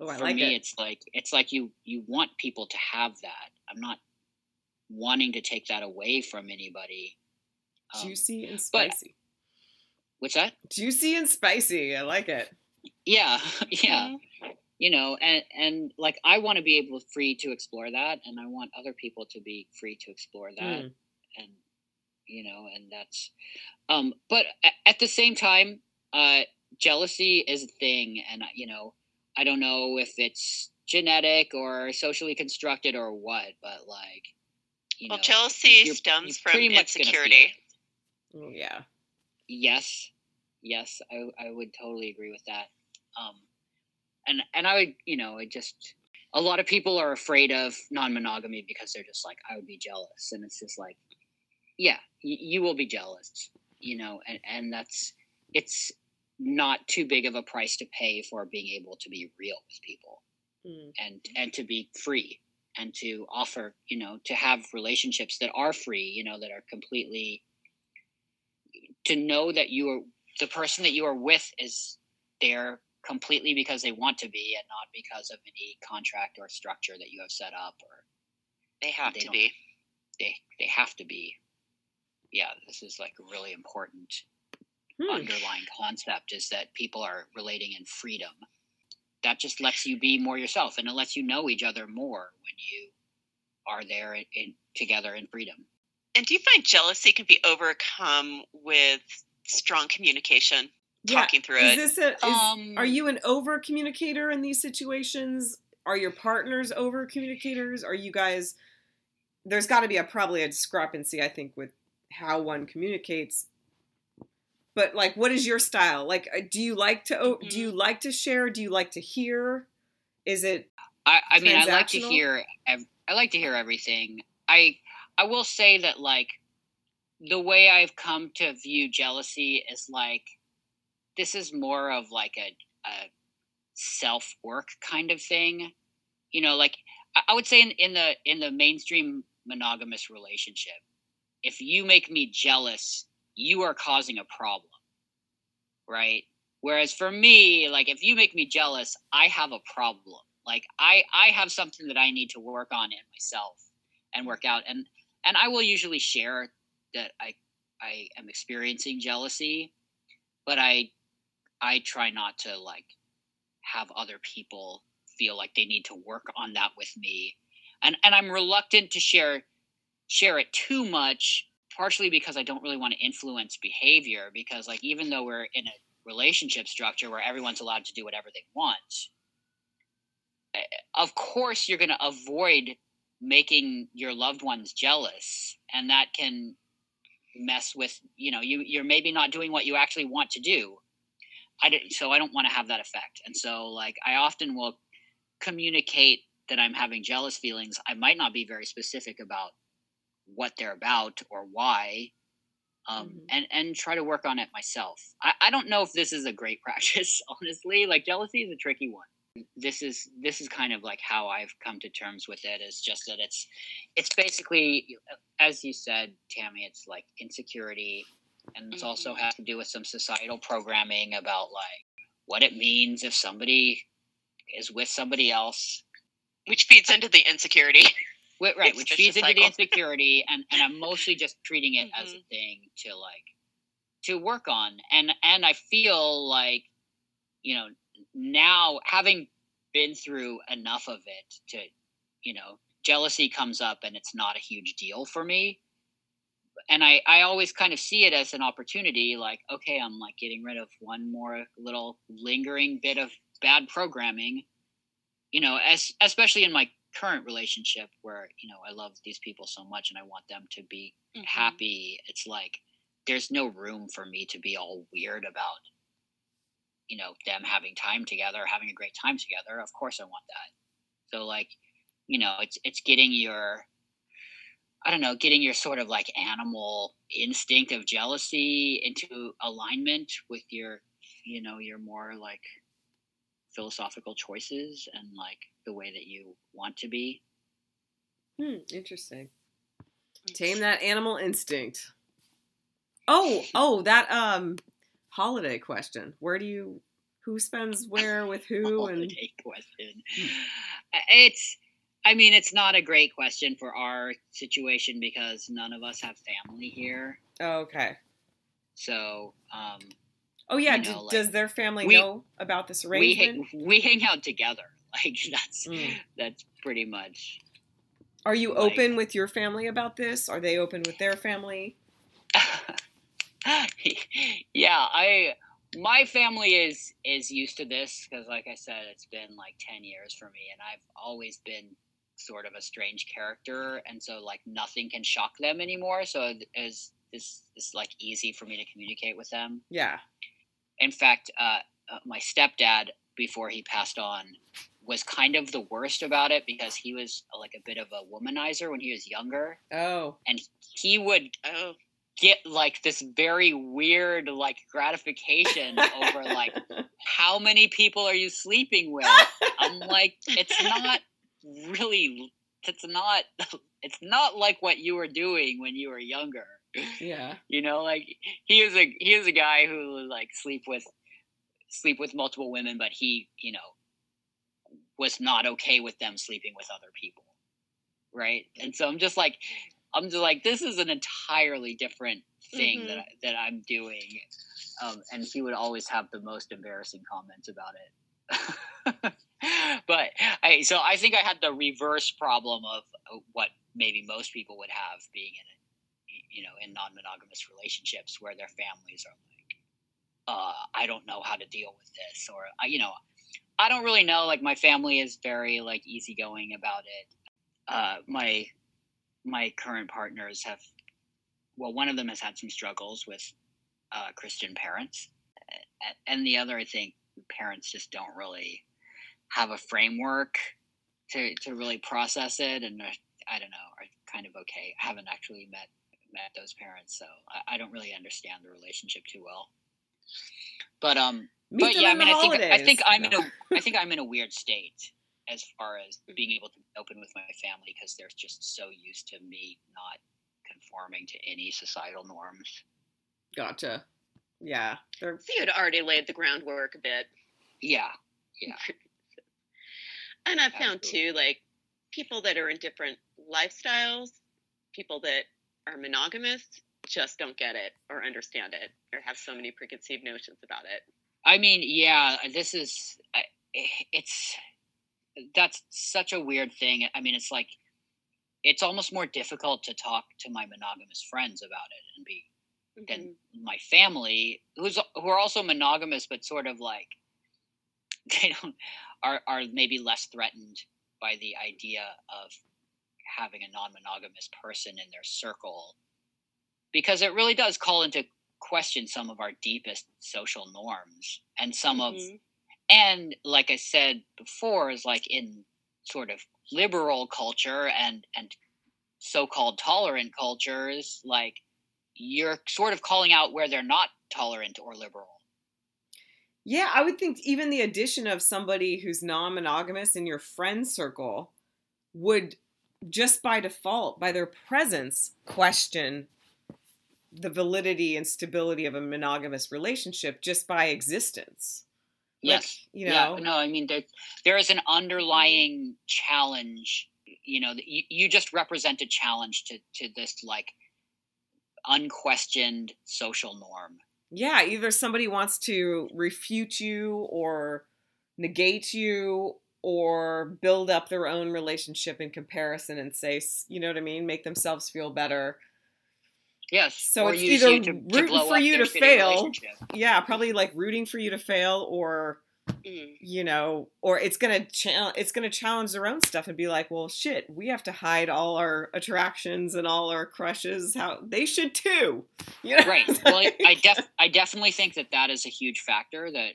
Oh, for like me it. it's like it's like you you want people to have that i'm not wanting to take that away from anybody Um, Juicy and spicy. What's that Juicy and spicy. I like it. yeah yeah you know and and like i want to be able free to explore that and i want other people to be free to explore that Mm. and you know and that's um but at the same time uh jealousy is a thing and you know i don't know if it's genetic or socially constructed or what but like you Well, know jealousy you're- stems you're from pretty much gonna feel insecurity. Oh, yeah. Yes. Yes i i would totally agree with that. Um and and i would you know it just a lot of people are afraid of non-monogamy because they're just like i would be jealous. And it's just like yeah y- you will be jealous you know and and that's it's not too big of a price to pay for being able to be real with people Mm. and and to be free and to offer you know to have relationships that are free you know that are completely to know that you are the person that you are with is there completely because they want to be and not because of any contract or structure that you have set up or They have They to be. they they have to be yeah this is like a really important Hmm. underlying concept is that people are relating in freedom that just lets you be more yourself and it lets you know each other more when you are there in, in together in freedom And do you find jealousy can be overcome with strong communication, Yeah. talking through Is it? this a? Is, Um, are you an over communicator in these situations? Are your partners over communicators? Are you guys? There's got to be a probably a discrepancy, I think, with how one communicates. But like, what is your style? Like, uh, do you like to? o Do you like to share? Do you like to hear? Is it? I, I mean, I like to hear. I like to hear everything. I I will say that like the way I've come to view jealousy is like this is more of like a, a self work kind of thing. You know, like I, would say in, in the in the mainstream monogamous relationship, if you make me jealous, you are causing a problem, right? Whereas for me, like if you make me jealous, I have a problem. Like I I have something that I need to work on in myself and work out and and I will usually share that I I am experiencing jealousy, but I I try not to like have other people feel like they need to work on that with me. and and I'm reluctant to share share it too much, partially because I don't really want to influence behavior. Because like even though we're in a relationship structure where everyone's allowed to do whatever they want, eh, of course you're going to avoid making your loved ones jealous, and that can mess with you know you you're maybe not doing what you actually want to do. I did, so I don't want to have that effect, and so like I often will communicate that I'm having jealous feelings. I might not be very specific about what they're about or why um, mm-hmm. and and try to work on it myself I, I don't know if this is a great practice honestly like jealousy is a tricky one this is this is kind of like how i've come to terms with it is just that it's it's basically as you said tammy it's like insecurity and it mm-hmm. also has to do with some societal programming about like what it means if somebody is with somebody else which feeds into the insecurity right, which feeds into the insecurity, and and I'm mostly just treating it mm-hmm. as a mm-hmm. thing to like to work on, and and I feel like you know now having been through enough of it to you know jealousy comes up and it's not a huge deal for me and I, I always kind of see it as an opportunity like okay i'm like getting rid of one more little lingering bit of bad programming you know as especially in my current relationship where you know I love these people so much and I want them to be mm-hmm. happy, it's like there's no room for me to be all weird about you know them having time together, having a great time together. Of course I want that. So like, you know, it's it's getting your I don't know, getting your sort of like animal instinct of jealousy into alignment with your you know, your more like philosophical choices and like the way that you want to be. Hmm, interesting. Tame that animal instinct. Oh, oh, that um holiday question. Where do you who spends where with who and question. It's I mean, it's not a great question for our situation because none of us have family here. Oh, okay. So, um Oh yeah, you know, do, like, does their family we, know about this arrangement? We, we hang out together. Like that's mm. that's pretty much. Are you like, open with your family about this? Are they open with their family? yeah, I my family is is used to this because like I said it's been like 10 years for me and I've always been sort of a strange character and so like nothing can shock them anymore so it's this is like easy for me to communicate with them. Yeah. In fact, uh, uh, my stepdad before he passed on was kind of the worst about it because he was like a bit of a womanizer when he was younger. Oh. And he would oh. Get like this very weird like gratification over like how many people are you sleeping with? I'm like it's not really it's not it's not like what you were doing when you were younger. Yeah. You know, like he is a he is a guy who like sleep with sleep with multiple women, but he, you know, was not okay with them sleeping with other people right and so i'm just like i'm just like this is an entirely different thing mm-hmm. that, I, that i'm doing um, and he would always have the most embarrassing comments about it but I, so i think i had the reverse problem of what maybe most people would have being in a, you know in non-monogamous relationships where their families are like uh, i don't know how to deal with this or you know I don't really know. Like my family is very like easygoing about it. Uh, my my current partners have, well, one of them has had some struggles with uh, Christian parents, and the other, I think, parents just don't really have a framework to to really process it, and I don't know, are kind of okay. I haven't actually met met those parents, so I, I don't really understand the relationship too well. But um, Meet but yeah, I mean, I think I think I'm no. in a I think I'm in a weird state as far as being able to be open with my family because they're just so used to me not conforming to any societal norms. Gotcha. Yeah, they're... So you had already laid the groundwork a bit. Yeah, yeah. and I've found too, like people that are in different lifestyles, people that are monogamous, just don't get it or understand it or have so many preconceived notions about it. I mean, yeah, this is it's that's such a weird thing. I mean, it's like it's almost more difficult to talk to my monogamous friends about it and be than Mhm. my family who's who are also monogamous but sort of like they don't are are maybe less threatened by the idea of having a non-monogamous person in their circle because it really does call into question some of our deepest social norms and some of Mhm. And like i said before is like in sort of liberal culture and and so-called tolerant cultures like you're sort of calling out where they're not tolerant or liberal Yeah, I would think even the addition of somebody who's non monogamous in your friend circle would just by default, by their presence, question the validity and stability of a monogamous relationship just by existence. Like, yes. you yeah. no i mean there, there is an underlying challenge you know that you, you just represent a challenge to to this like unquestioned social norm. Yeah, either somebody wants to refute you or negate you or build up their own relationship in comparison and say, you know what I mean, make themselves feel better. Yes So or it's either to, to rooting blow for you to fail. Yeah, probably like rooting for you to fail or Mhm. you know, or it's gonna cha- it's gonna challenge their own stuff and be like, well, shit, we have to hide all our attractions and all our crushes. How they should too, you know? right well I- i def i definitely think that that is a huge factor that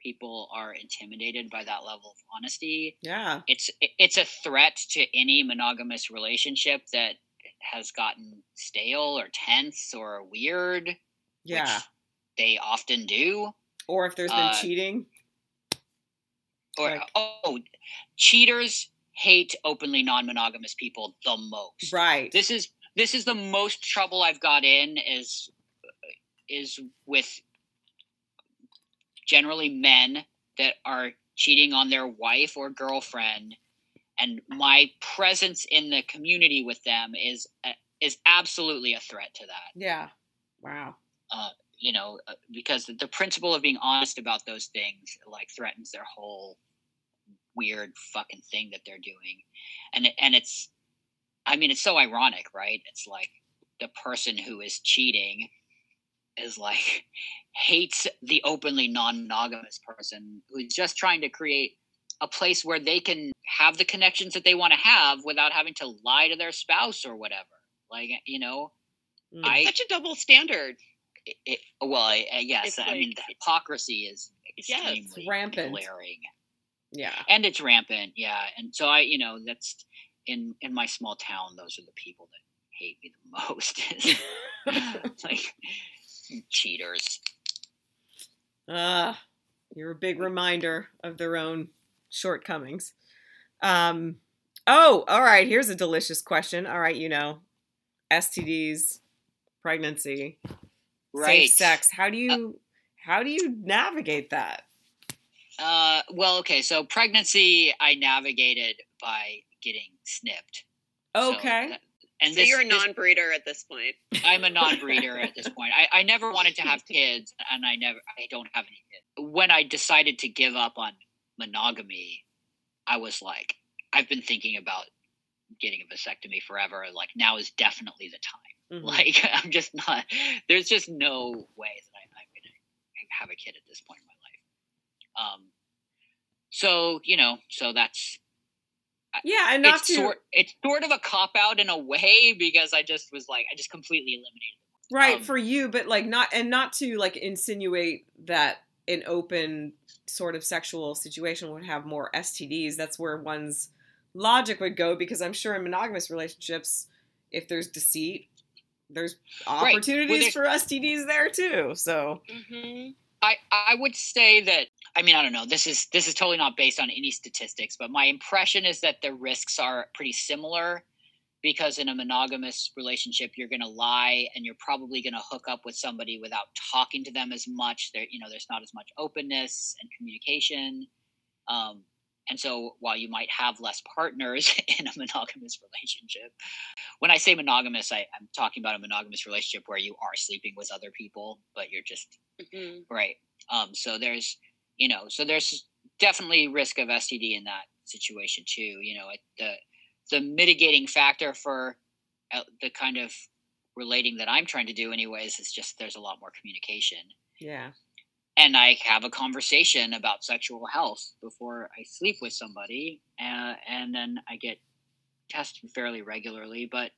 people are intimidated by that level of honesty yeah, it's it's a threat to any monogamous relationship that has gotten stale or tense or weird yeah. which they often do Or if there's been uh, cheating, or Like- oh cheaters hate openly non-monogamous people the most right? this is this is the most trouble i've got in is is with generally men that are cheating on their wife or girlfriend and my presence in the community with them is a, is absolutely a threat to that yeah. Wow. you know uh, because the principle of being honest about those things like threatens their whole weird fucking thing that they're doing and it, and it's i mean it's so ironic right it's like the person who is cheating is like hates the openly non-monogamous person who's just trying to create a place where they can have the connections that they want to have without having to lie to their spouse or whatever like you know Mm. I- Such a double standard. it, it, well, I, I, yes, It's I mean the hypocrisy is Yes. extremely rampant. glaring, yeah. and it's rampant. Yeah, and so I, you know, that's in in my small town. Those are the people that hate me the most. like cheaters. Ah, you're a big reminder of their own shortcomings. Um, oh, all right. Here's a delicious question. All right, you know, STDs, pregnancy, Right. safe sex. How do you how do you navigate that? Uh, well, okay. So pregnancy, I navigated by getting snipped. So Okay. that- and so this, you're a non-breeder at this point. I'm a non-breeder at this point. I, I never wanted to have kids, and I never, I don't have any kids. When I decided to give up on monogamy, I was like, I've been thinking about getting a vasectomy forever. Like now is definitely the time. Mhm. Like I'm just not. There's just no way that I, I'm gonna have a kid at this point in my life. Um. So you know, so that's yeah, and not it's to sort it's sort of a cop out in a way because I just was like I just completely eliminated. right um, for you, but like not and not to like insinuate that an open sort of sexual situation would have more STDs. That's where one's logic would go because I'm sure in monogamous relationships, if there's deceit, there's Right. opportunities Well, for STDs there too. So Mm-hmm. I I would say that I mean I don't know this is this is totally not based on any statistics but my impression is that the risks are pretty similar because in a monogamous relationship you're going to lie and you're probably going to hook up with somebody without talking to them as much there you know there's not as much openness and communication um, and so while you might have less partners in a monogamous relationship when i say monogamous I, i'm talking about a monogamous relationship where you are sleeping with other people but you're just Mm-hmm. Right. Um, so there's, you know, so there's definitely risk of STD in that situation too. You know, it, the the mitigating factor for uh, the kind of relating that I'm trying to do, anyways, is just there's a lot more communication. Yeah. And I have a conversation about sexual health before I sleep with somebody, uh, and then I get tested fairly regularly. But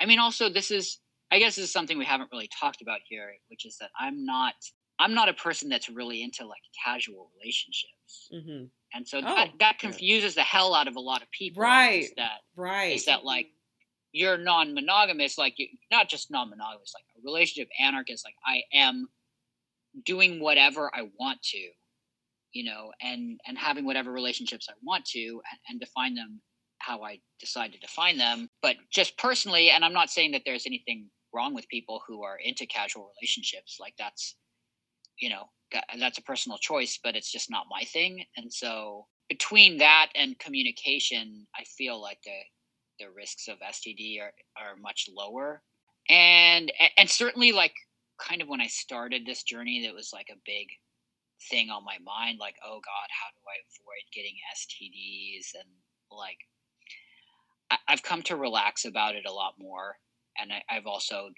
I mean, also this is, I guess, this is something we haven't really talked about here, which is that I'm not, I'm not a person that's really into like casual relationships. Mm-hmm. And so Oh, that, that yeah. confuses the hell out of a lot of people. Right. Is that Right. is that like you're non-monogamous, like you, not just non-monogamous, like a relationship anarchist. Like I am doing whatever I want to, you know, and and having whatever relationships I want to, and, and define them how I decide to define them. But just personally, and I'm not saying that there's anything wrong with people who are into casual relationships. Like that's, you know, that's a personal choice, but it's just not my thing. And so between that and communication, I feel like the the risks of STD are, are much lower. And and certainly like kind of when I started this journey, that was like a big thing on my mind, like, oh God, how do I avoid getting STDs? And like I, I've come to relax about it a lot more. And I, I've also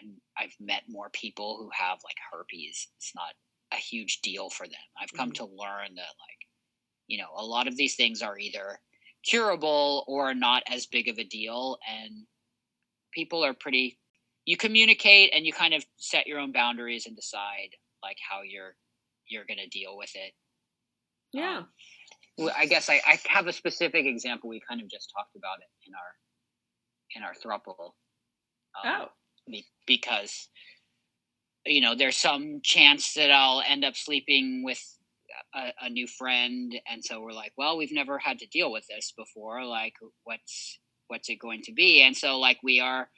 and I've met more people who have like herpes. It's not a huge deal for them. I've come Mhm. to learn that like, you know, a lot of these things are either curable or not as big of a deal and people are pretty you communicate and you kind of set your own boundaries and decide like how you're you're going to deal with it yeah. Um, well, i guess I, I have a specific example we kind of just talked about it in our in our thruple um, oh. Be- because you know there's some chance that i'll end up sleeping with a, a new friend. And so we're like well we've never had to deal with this before. Like what's what's it going to be? And so like we are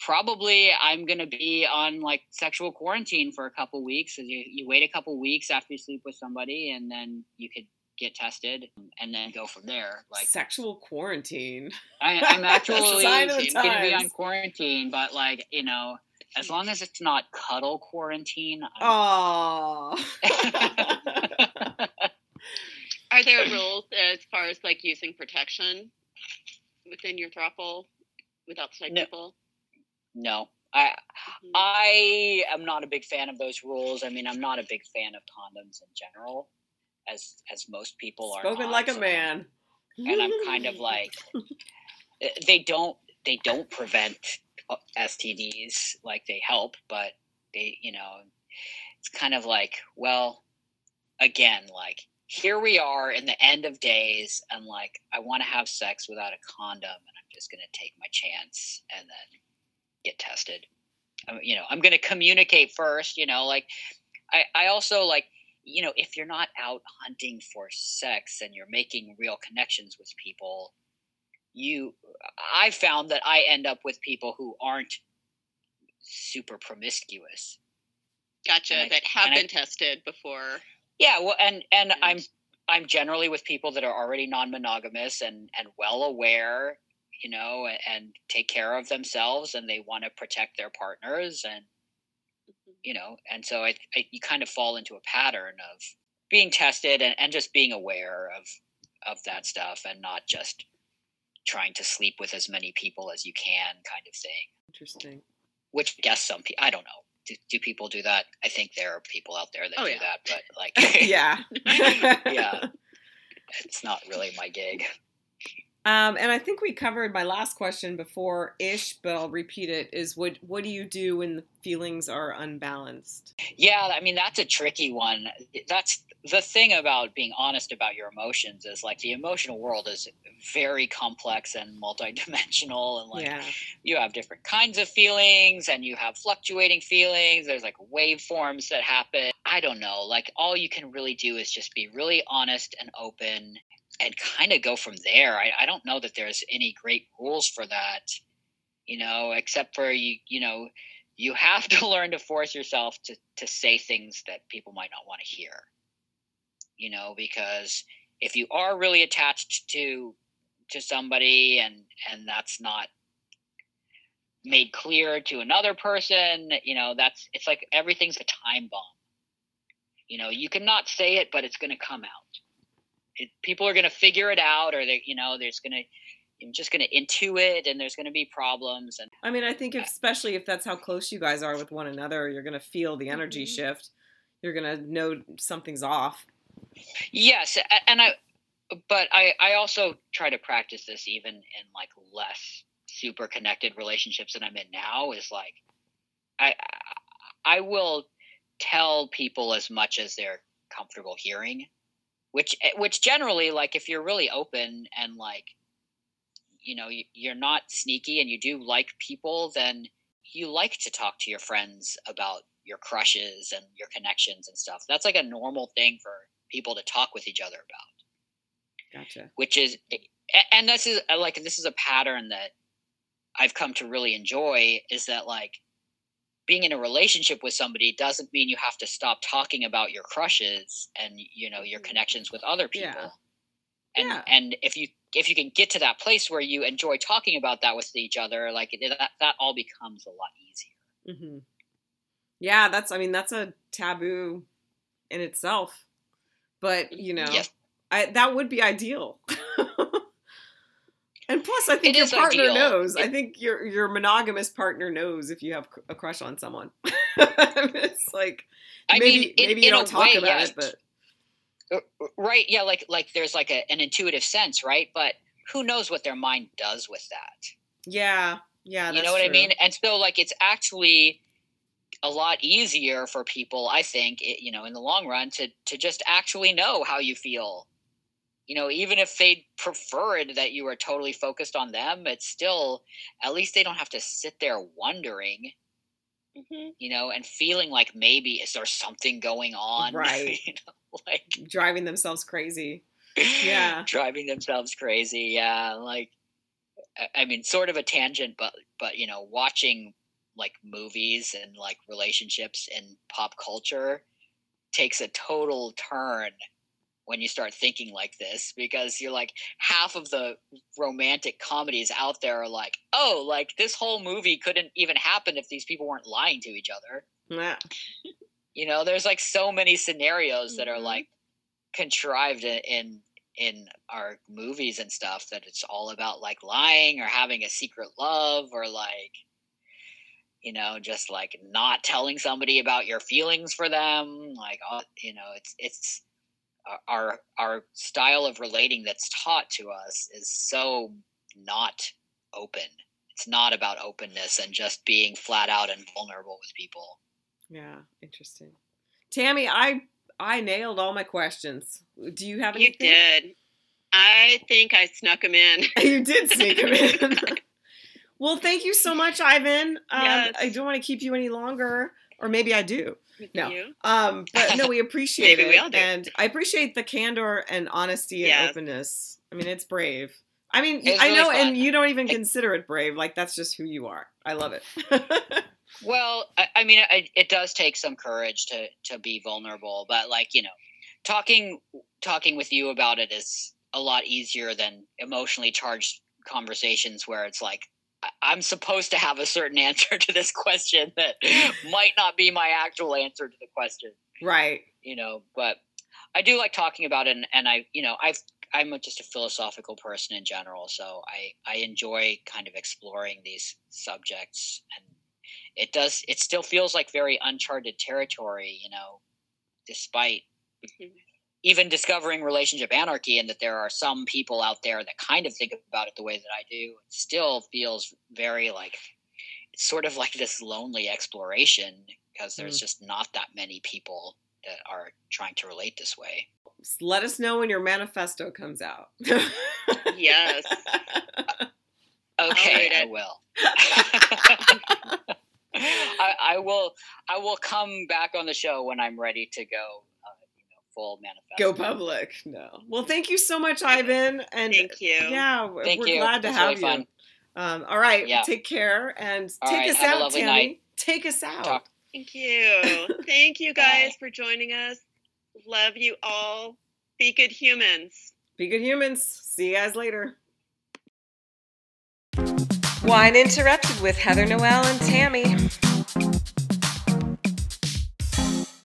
probably i'm to be on like sexual quarantine for a couple weeks. So you, you wait a couple weeks after you sleep with somebody and then you could get tested and then go from there like Sexual quarantine. I, I'm actually Sign of the going to be on quarantine, but like you know, as long as it's not cuddle quarantine. Oh. Are there rules as far as like using protection within your throuple with outside No. people? no, I Mhm. I am not a big fan of those rules. I mean, I'm not a big fan of condoms in general, as as most people are. Spoken like a man. and I'm kind of like, eh, they don't they don't prevent uh, STDs like they help, but they you know, it's kind of like well, again like here we are in the end of days, and like I want to have sex without a condom, and I'm just gonna take my chance and then get tested. Um, you know, I'm gonna communicate first. You know, like I I also like you know, if you're not out hunting for sex and you're making real connections with people, you, I found that I end up with people who aren't super promiscuous. Gotcha. I- that have and I- been tested before. Yeah, well, and and And- I'm I'm generally with people that are already non-monogamous and and well aware, you know, and take care of themselves and they want to protect their partners and. You know and so I, I you kind of fall into a pattern of being tested and, and just being aware of of that stuff and not just trying to sleep with as many people as you can kind of thing Interesting. which I guess some people i don't know do, do people do that i think there are people out there that Oh, do yeah. that but like yeah. yeah it's not really my gig Um, and I think we covered my last question before ish, but I'll repeat it is what what do you do when the feelings are unbalanced? Yeah, I mean that's a tricky one. That's the thing about being honest about your emotions is like the emotional world is very complex and multidimensional and like yeah. you have different kinds of feelings and you have fluctuating feelings. There's like waveforms that happen. I don't know. Like all you can really do is just be really honest and open and kind of go from there. I, I don't know that there's any great rules for that, you know, except for you, you know, you have to learn to force yourself to, to say things that people might not want to hear, you know, because if you are really attached to to somebody and and that's not made clear to another person you know that's it's like everything's a time bomb. You know you cannot say it but it's going to come out it, people are going to figure it out or they you know there's going to I'm just going to intuit and there's going to be problems and I mean, I think if, especially if that's how close you guys are with one another, you're going to feel the energy Mhm. shift. You're going to know something's off. yes and I but I I also try to practice this even in like less super connected relationships that I'm in now is like I I will tell people as much as they're comfortable hearing which which generally like if you're really open and like you know you- you're not sneaky and you do like people then you like to talk to your friends about your crushes and your connections and stuff that's like a normal thing for people to talk with each other about Gotcha. which is and this is uh, like this is a pattern that I've come to really enjoy is that like being in a relationship with somebody doesn't mean you have to stop talking about your crushes and you know your connections with other people. Yeah. And Yeah. and if you if you can get to that place where you enjoy talking about that with each other, like that that all becomes a lot easier. hmm Yeah, that's. I mean, that's a taboo in itself. But you know, Yes. I, that would be ideal. and plus, I think It your partner ideal. knows. I think your your monogamous partner knows if you have a crush on someone. it's like I maybe mean, in, maybe you don't talk way, about yes. it, but Uh, right yeah like like there's like a, an intuitive sense right but who knows what their mind does with that yeah, yeah, you know what i mean and so like it's actually a lot easier for people i think it, you know in the long run to to just actually know how you feel you know even if they preferred that you were totally focused on them it's still at least they don't have to sit there wondering hmm you know and feeling like maybe is there something going on Right. you know like Driving themselves crazy. Yeah. driving themselves crazy yeah like I- mean sort of a tangent but but you know watching like movies and like relationships in pop culture takes a total turn when you start thinking like this because you're like half of the romantic comedies out there are like oh like this whole movie couldn't even happen if these people weren't lying to each other Yeah. you know there's like so many scenarios that are Mhm. like contrived in in our movies and stuff that it's all about like lying or having a secret love or like you know just like not telling somebody about your feelings for them like you know it's it's our our style of relating that's taught to us is so not open it's not about openness and just being flat out and vulnerable with people Yeah, interesting. Tammy, I I nailed all my questions. Do you have any? You did. I think I snuck them in. You did sneak them in. well, thank you so much, Ivan. Um, Yes. I don't want to keep you any longer, or maybe I do. No. You? Um, but no, we appreciate Maybe it, we all do. and I appreciate the candor and honesty and openness. I mean, it's brave. I mean, I really know, fun. and you don't even I- consider it brave. Like that's just who you are. I love it. Well, I, I mean, it, it does take some courage to to be vulnerable, but like you know, talking talking with you about it is a lot easier than emotionally charged conversations where it's like I- I'm supposed to have a certain answer to this question that might not be my actual answer to the question, right. you know. But I do like talking about it, and, and I, you know, I've I'm just a philosophical person in general, so I I enjoy kind of exploring these subjects, and it does it still feels like very uncharted territory, you know, despite Mhm. Even discovering relationship anarchy and that there are some people out there that kind of think about it the way that I do, it still feels very like it's sort of like this lonely exploration because there's mm. just not that many people that are trying to relate this way. Let us know when your manifesto comes out. Yes. Okay, read I will. I, I will. I will come back on the show when I'm ready to go. You know, full manifesto. Go public. No. Well, thank you so much, Ivan. And Thank you. yeah, we're Thank we're you. glad to It's have really you. fun. Um, all right. Yeah. Take care and All take right, us have a out, lovely Tammy. night. Take us out. Talk- Thank you. Thank you guys Bye. for joining us. Love you all. Be good humans. Be good humans. See you guys later. Wine Interrupted with Heather Noel and Tammy.